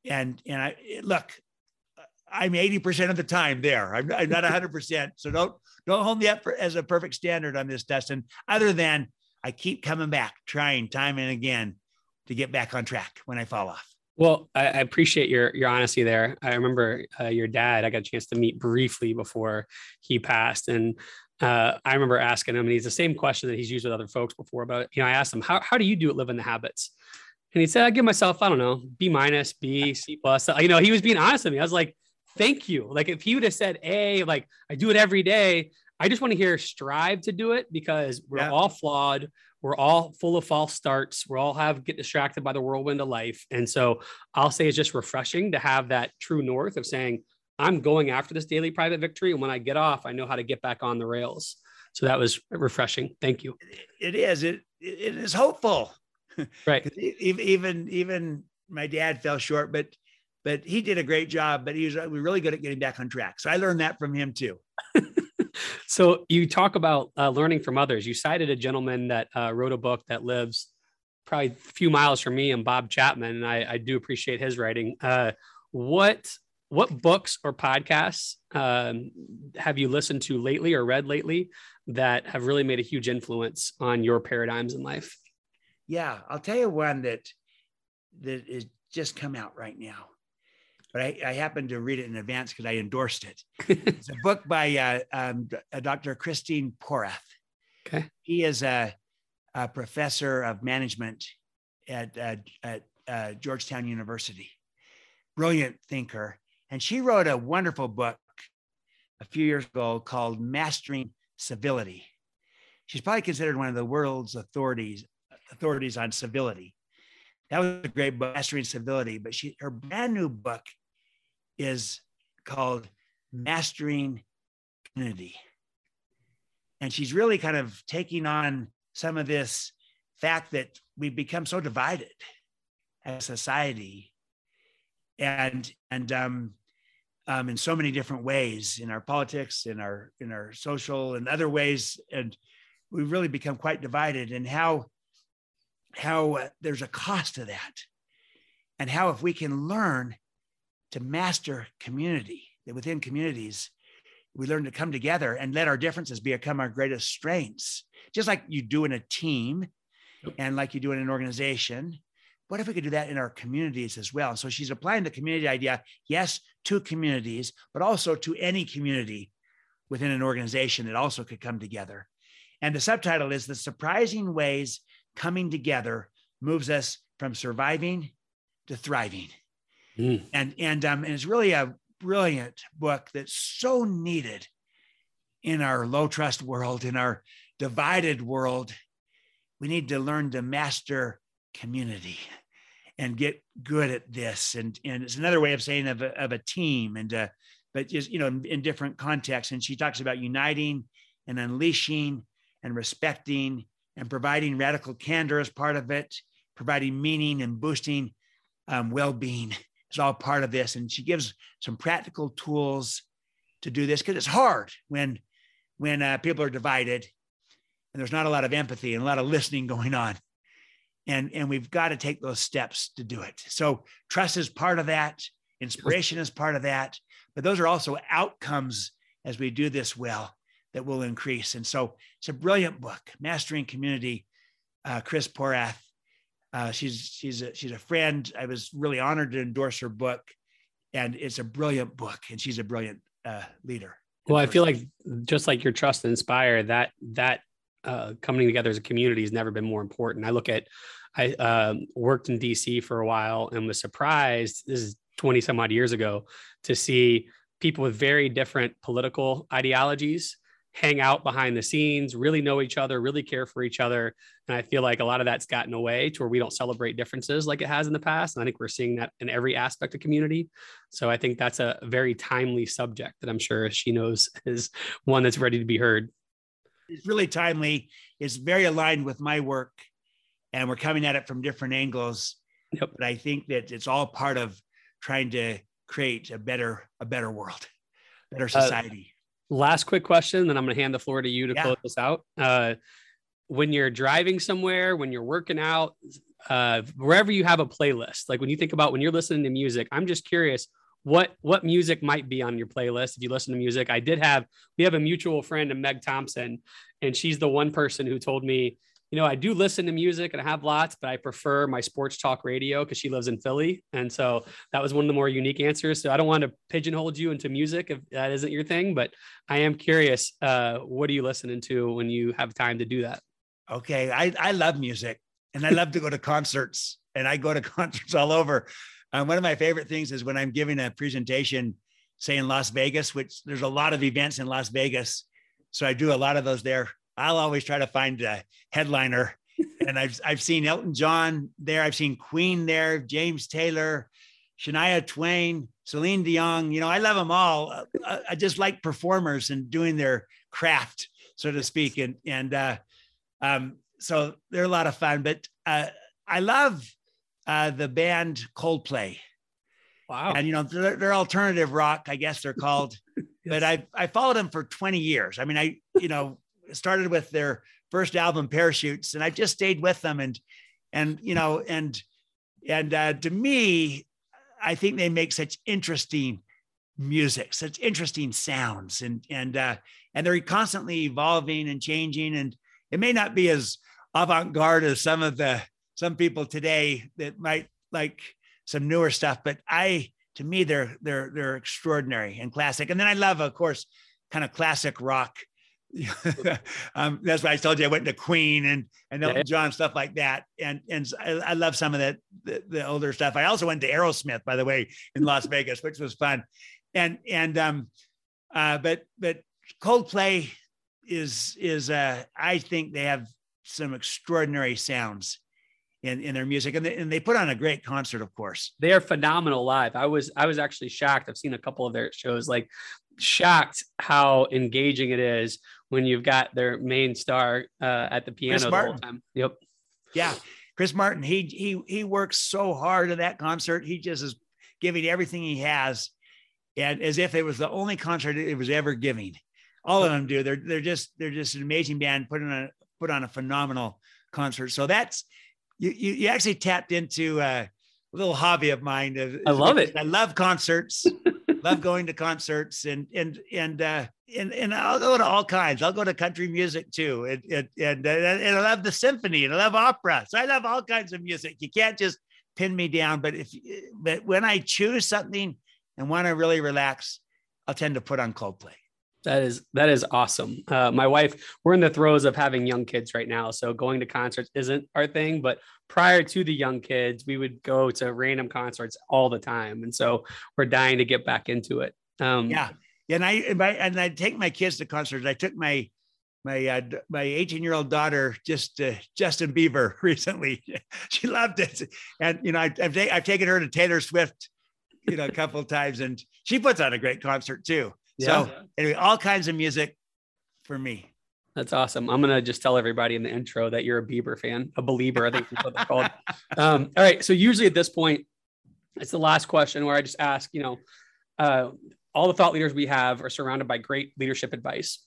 And and I look, I'm 80% of the time there. I'm, I'm not 100%. So don't don't hold me up for, as a perfect standard on this, Dustin. Other than I keep coming back, trying time and again to get back on track when I fall off. Well, I, I appreciate your your honesty there. I remember uh, your dad. I got a chance to meet briefly before he passed, and uh, I remember asking him, and he's the same question that he's used with other folks before. But you know, I asked him, "How how do you do it living the habits?" And he said, "I give myself, I don't know, B minus, B, C plus." You know, he was being honest with me. I was like, "Thank you." Like if he would have said A, like I do it every day. I just want to hear strive to do it because we're yeah. all flawed. We're all full of false starts. We're all have get distracted by the whirlwind of life. And so I'll say it's just refreshing to have that true north of saying, I'm going after this daily private victory. And when I get off, I know how to get back on the rails. So that was refreshing. Thank you. It is. It it is hopeful. Right. even even my dad fell short, but but he did a great job. But he was uh, really good at getting back on track. So I learned that from him too. so you talk about uh, learning from others. You cited a gentleman that uh, wrote a book that lives probably a few miles from me, and Bob Chapman, and I, I do appreciate his writing. Uh, what what books or podcasts um, have you listened to lately or read lately that have really made a huge influence on your paradigms in life? Yeah, I'll tell you one that that is just come out right now, but I, I happened to read it in advance because I endorsed it. it's a book by uh, um, Dr. Christine Porath. Okay, he is a, a professor of management at uh, at uh, Georgetown University. Brilliant thinker and she wrote a wonderful book a few years ago called Mastering Civility. She's probably considered one of the world's authorities authorities on civility. That was a great book, Mastering Civility. But she her brand new book is called Mastering Unity. And she's really kind of taking on some of this fact that we've become so divided as a society and and um, um, in so many different ways in our politics, in our in our social and other ways, and we've really become quite divided. And how how uh, there's a cost to that, and how if we can learn to master community, that within communities we learn to come together and let our differences become our greatest strengths, just like you do in a team, and like you do in an organization what if we could do that in our communities as well? So she's applying the community idea, yes, to communities, but also to any community within an organization that also could come together. And the subtitle is The Surprising Ways Coming Together Moves Us from Surviving to Thriving. Mm. And, and, um, and it's really a brilliant book that's so needed in our low trust world, in our divided world. We need to learn to master community and get good at this. And, and it's another way of saying of a, of a team and, uh, but just, you know, in, in different contexts. And she talks about uniting and unleashing and respecting and providing radical candor as part of it, providing meaning and boosting um, well-being is all part of this. And she gives some practical tools to do this because it's hard when when uh, people are divided and there's not a lot of empathy and a lot of listening going on. And and we've got to take those steps to do it. So trust is part of that. Inspiration is part of that. But those are also outcomes as we do this well that will increase and so it's a brilliant book mastering community uh, chris porath uh, she's she's a, she's a friend i was really honored to endorse her book and it's a brilliant book and she's a brilliant uh, leader well i feel like just like your trust and inspire that that uh, coming together as a community has never been more important. I look at, I uh, worked in DC for a while and was surprised. This is 20 some odd years ago to see people with very different political ideologies hang out behind the scenes, really know each other, really care for each other. And I feel like a lot of that's gotten away to where we don't celebrate differences like it has in the past. And I think we're seeing that in every aspect of community. So I think that's a very timely subject that I'm sure she knows is one that's ready to be heard it's really timely. It's very aligned with my work, and we're coming at it from different angles. Yep. But I think that it's all part of trying to create a better a better world, better uh, society. Uh, last quick question, then I'm going to hand the floor to you to yeah. close this out. Uh, when you're driving somewhere, when you're working out, uh, wherever you have a playlist, like when you think about when you're listening to music, I'm just curious what what music might be on your playlist if you listen to music. I did have we have a mutual friend, Meg Thompson, and she's the one person who told me, you know, I do listen to music and I have lots, but I prefer my sports talk radio because she lives in Philly, and so that was one of the more unique answers. So I don't want to pigeonhole you into music if that isn't your thing, but I am curious. Uh, what are you listening to when you have time to do that? Okay, I I love music and I love to go to concerts, and I go to concerts all over. Um, one of my favorite things is when I'm giving a presentation, say in Las Vegas, which there's a lot of events in Las Vegas. So I do a lot of those there. I'll always try to find a headliner. and I've, I've seen Elton John there. I've seen Queen there, James Taylor, Shania Twain, Celine Dion. You know, I love them all. I, uh, uh, I just like performers and doing their craft, so to speak. And, and, uh, um, so they're a lot of fun, but, uh, I love uh, the band Coldplay. Wow. And, you know, they're, they're alternative rock, I guess they're called. yes. But I, I followed them for 20 years. I mean, I, you know, started with their first album, Parachutes, and I just stayed with them. And, and, you know, and, and uh, to me, I think they make such interesting music, such interesting sounds, and and uh, and they're constantly evolving and changing. And it may not be as avant-garde as some of the some people today that might like some newer stuff, but I to me they're they're they're extraordinary and classic. And then I love, of course, kind of classic rock. um, that's why I told you I went to Queen and and Elton John stuff like that. And and I, I love some of that the, the, older stuff. I also went to Aerosmith, by the way, in Las Vegas, which was fun. And and um, uh, but but Coldplay is is uh, I think they have some extraordinary sounds in, in their music and they, and they put on a great concert of course they are phenomenal live i was i was actually shocked i've seen a couple of their shows like shocked how engaging it is when you've got their main star uh, at the piano the whole time yep yeah chris martin he he he works so hard at that concert he just is giving everything he has and as if it was the only concert it was ever giving. All of them do. They're they're just they're just an amazing band put on a put on a phenomenal concert. So that's you you, you actually tapped into a little hobby of mine. Of, I love it. I love concerts. love going to concerts and and and uh, and and I'll go to all kinds. I'll go to country music too, and and and, and I love the symphony and I love opera. So I love all kinds of music. You can't just pin me down, but if but when I choose something and want to really relax, I'll tend to put on Coldplay. That is that is awesome. Uh, my wife, we're in the throes of having young kids right now, so going to concerts isn't our thing. But prior to the young kids, we would go to random concerts all the time, and so we're dying to get back into it. Um, yeah, and I and I take my kids to concerts. I took my my uh, my 18 year old daughter just uh, Justin Bieber recently. she loved it, and you know I, have I've taken her to Taylor Swift, you know, a couple times, and she puts on a great concert too. Yeah. So anyway, all kinds of music for me. That's awesome. I'm gonna just tell everybody in the intro that you're a Bieber fan, a believer. I think that's what they're called. Um, all right. So usually at this point, it's the last question where I just ask, you know, uh, all the thought leaders we have are surrounded by great leadership advice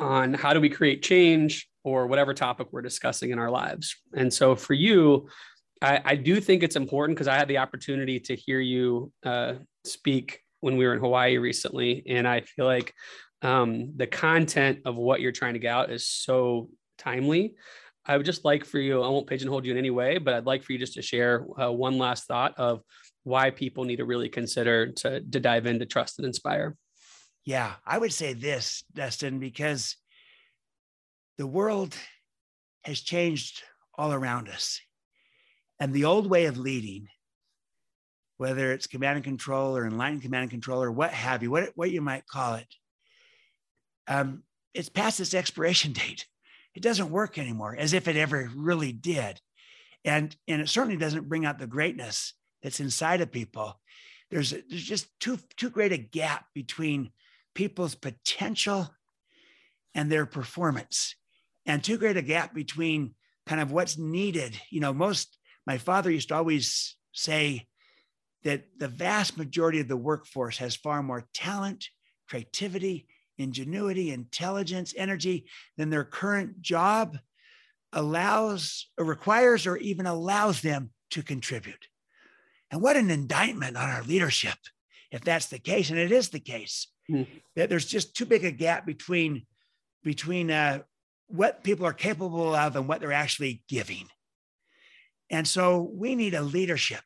on how do we create change or whatever topic we're discussing in our lives. And so for you, I, I do think it's important because I had the opportunity to hear you uh, speak when we were in Hawaii recently, and I feel like um, the content of what you're trying to get out is so timely. I would just like for you, I won't pigeonhole you in any way, but I'd like for you just to share uh, one last thought of why people need to really consider to, to dive into trust and inspire. Yeah, I would say this, Dustin, because the world has changed all around us. And the old way of leading whether it's command and control or enlightened command and control or what have you, what, what you might call it, um, it's past its expiration date. It doesn't work anymore as if it ever really did. And, and it certainly doesn't bring out the greatness that's inside of people. There's, there's just too, too great a gap between people's potential and their performance, and too great a gap between kind of what's needed. You know, most, my father used to always say, that the vast majority of the workforce has far more talent, creativity, ingenuity, intelligence, energy than their current job allows or requires or even allows them to contribute. And what an indictment on our leadership if that's the case, and it is the case, mm. that there's just too big a gap between between uh, what people are capable of and what they're actually giving. And so we need a leadership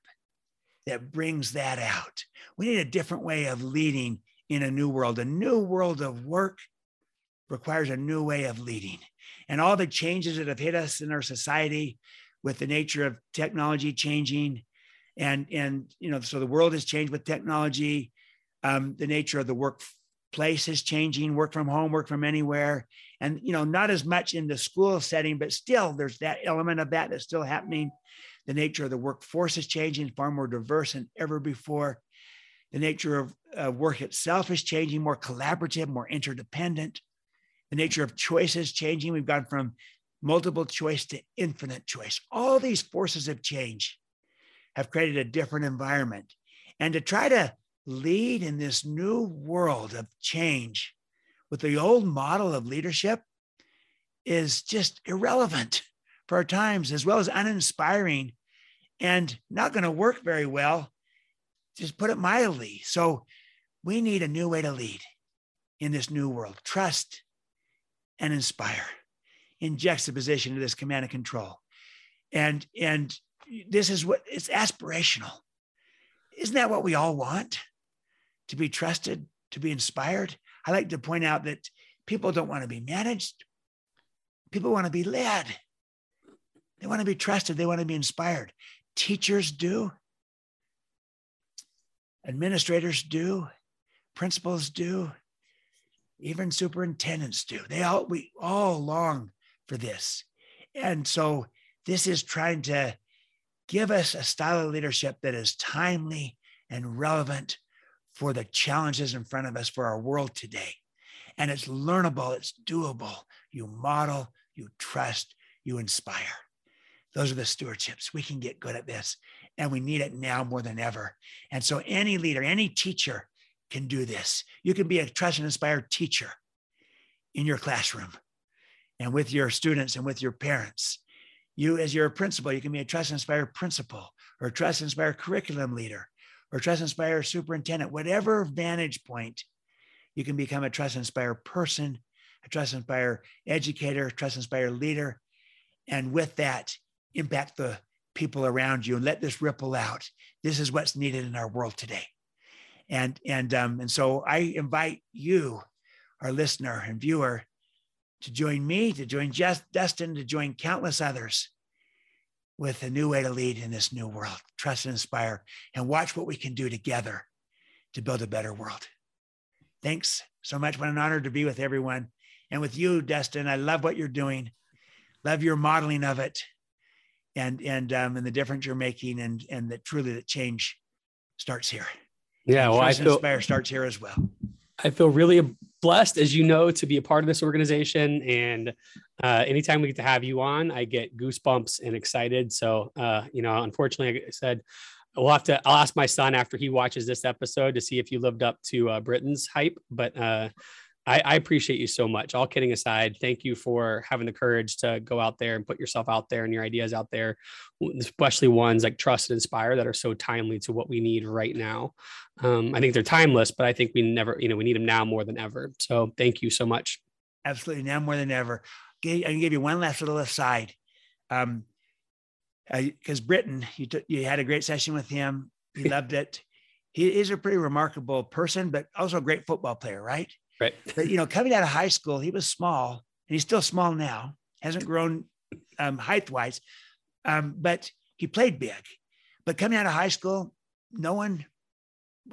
that brings that out. We need a different way of leading in a new world. A new world of work requires a new way of leading. And all the changes that have hit us in our society with the nature of technology changing and and you know so the world has changed with technology um, the nature of the workplace is changing work from home work from anywhere and you know not as much in the school setting but still there's that element of that that's still happening the nature of the workforce is changing, far more diverse than ever before. The nature of uh, work itself is changing, more collaborative, more interdependent. The nature of choice is changing. We've gone from multiple choice to infinite choice. All these forces of change have created a different environment. And to try to lead in this new world of change with the old model of leadership is just irrelevant for our times, as well as uninspiring and not going to work very well, just put it mildly. So we need a new way to lead in this new world trust and inspire in juxtaposition to this command and control. And, and this is what it's aspirational. Isn't that what we all want? To be trusted, to be inspired. I like to point out that people don't want to be managed, people want to be led. They want to be trusted, they want to be inspired teachers do, administrators do, principals do, even superintendents do. They all we all long for this. And so this is trying to give us a style of leadership that is timely and relevant for the challenges in front of us for our world today. And it's learnable, it's doable. You model, you trust, you inspire. Those are the stewardships. We can get good at this, and we need it now more than ever. And so, any leader, any teacher, can do this. You can be a trust and inspire teacher in your classroom and with your students and with your parents. You, as your principal, you can be a trust and inspire principal or trust and inspire curriculum leader or trust and inspire superintendent, whatever vantage point, you can become a trust and inspire person, a trust and inspire educator, trust and inspire leader. And with that, impact the people around you and let this ripple out. This is what's needed in our world today. And, and, um, and so I invite you, our listener and viewer, to join me, to join Just Dustin, to join countless others with a new way to lead in this new world. Trust and inspire, and watch what we can do together to build a better world. Thanks so much. What an honor to be with everyone and with you, Dustin. I love what you're doing. Love your modeling of it, and and um, and the difference you're making, and and that truly that change starts here. Yeah, well, I feel inspire starts here as well. I feel really blessed, as you know, to be a part of this organization. And uh, anytime we get to have you on, I get goosebumps and excited. So, uh, you know, unfortunately, I said we'll have to. I'll ask my son after he watches this episode to see if you lived up to uh, Britton's hype. But uh, I, I, appreciate you so much. All kidding aside, thank you for having the courage to go out there and put yourself out there and your ideas out there, especially ones like Trust and Inspire that are so timely to what we need right now. Um, I think they're timeless, but I think we never, you know, we need them now more than ever. So thank you so much. Absolutely, now more than ever. I can give you one last little aside. Um, because Britton, you took, you had a great session with him. He loved it. He is a pretty remarkable person, but also a great football player, right? Right. But you know, coming out of high school, he was small, and he's still small now. Hasn't grown um, height wise, um, but he played big. But coming out of high school, no one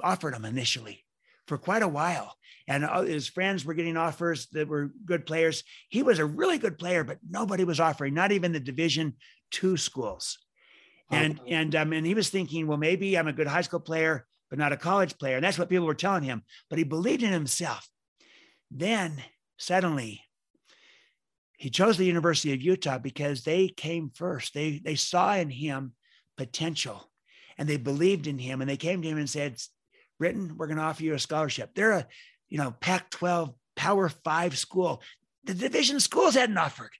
offered him initially for quite a while. And his friends were getting offers that were good players. He was a really good player, but nobody was offering, not even the Division two schools. And oh. and um, and he was thinking, well, maybe I'm a good high school player, but not a college player. And that's what people were telling him. But he believed in himself. Then suddenly he chose the University of Utah because they came first. They, they saw in him potential and they believed in him and they came to him and said, Britton, we're going to offer you a scholarship. They're a, you know, Pac 12 Power Five school. The division schools hadn't offered.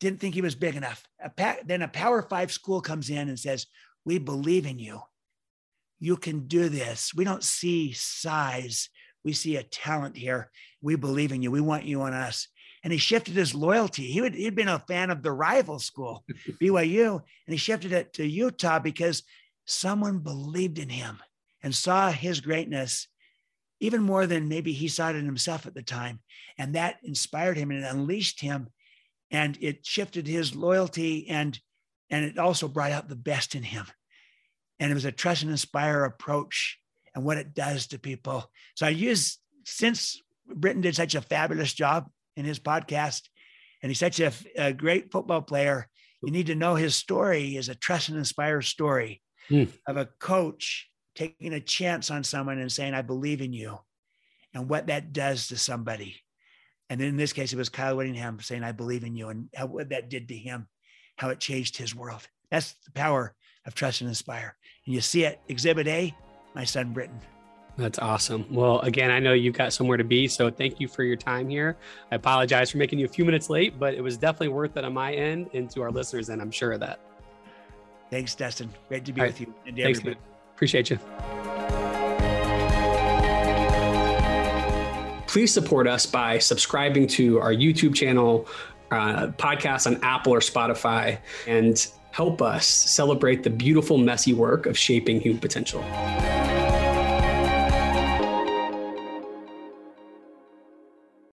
Didn't think he was big enough. A Pac, then a Power Five school comes in and says, We believe in you. You can do this. We don't see size we see a talent here. We believe in you. We want you on us. And he shifted his loyalty. He would, he'd been a fan of the rival school, BYU, and he shifted it to Utah because someone believed in him and saw his greatness even more than maybe he saw it in himself at the time. And that inspired him and it unleashed him. And it shifted his loyalty and and it also brought out the best in him. And it was a trust and inspire approach and what it does to people. So I use since Britton did such a fabulous job in his podcast, and he's such a, a great football player. You need to know his story is a trust and inspire story mm. of a coach taking a chance on someone and saying, I believe in you, and what that does to somebody. And in this case, it was Kyle Whittingham saying, I believe in you, and how, what that did to him, how it changed his world. That's the power of trust and inspire. And you see it, Exhibit A, my son Britton. That's awesome. Well, again, I know you've got somewhere to be, so thank you for your time here. I apologize for making you a few minutes late, but it was definitely worth it on my end and to our listeners, and I'm sure of that. Thanks, Dustin. Great to be All with right. you. And Thanks, everybody. man. Appreciate you. Please support us by subscribing to our YouTube channel, uh, podcast on Apple or Spotify, and help us celebrate the beautiful, messy work of shaping human potential.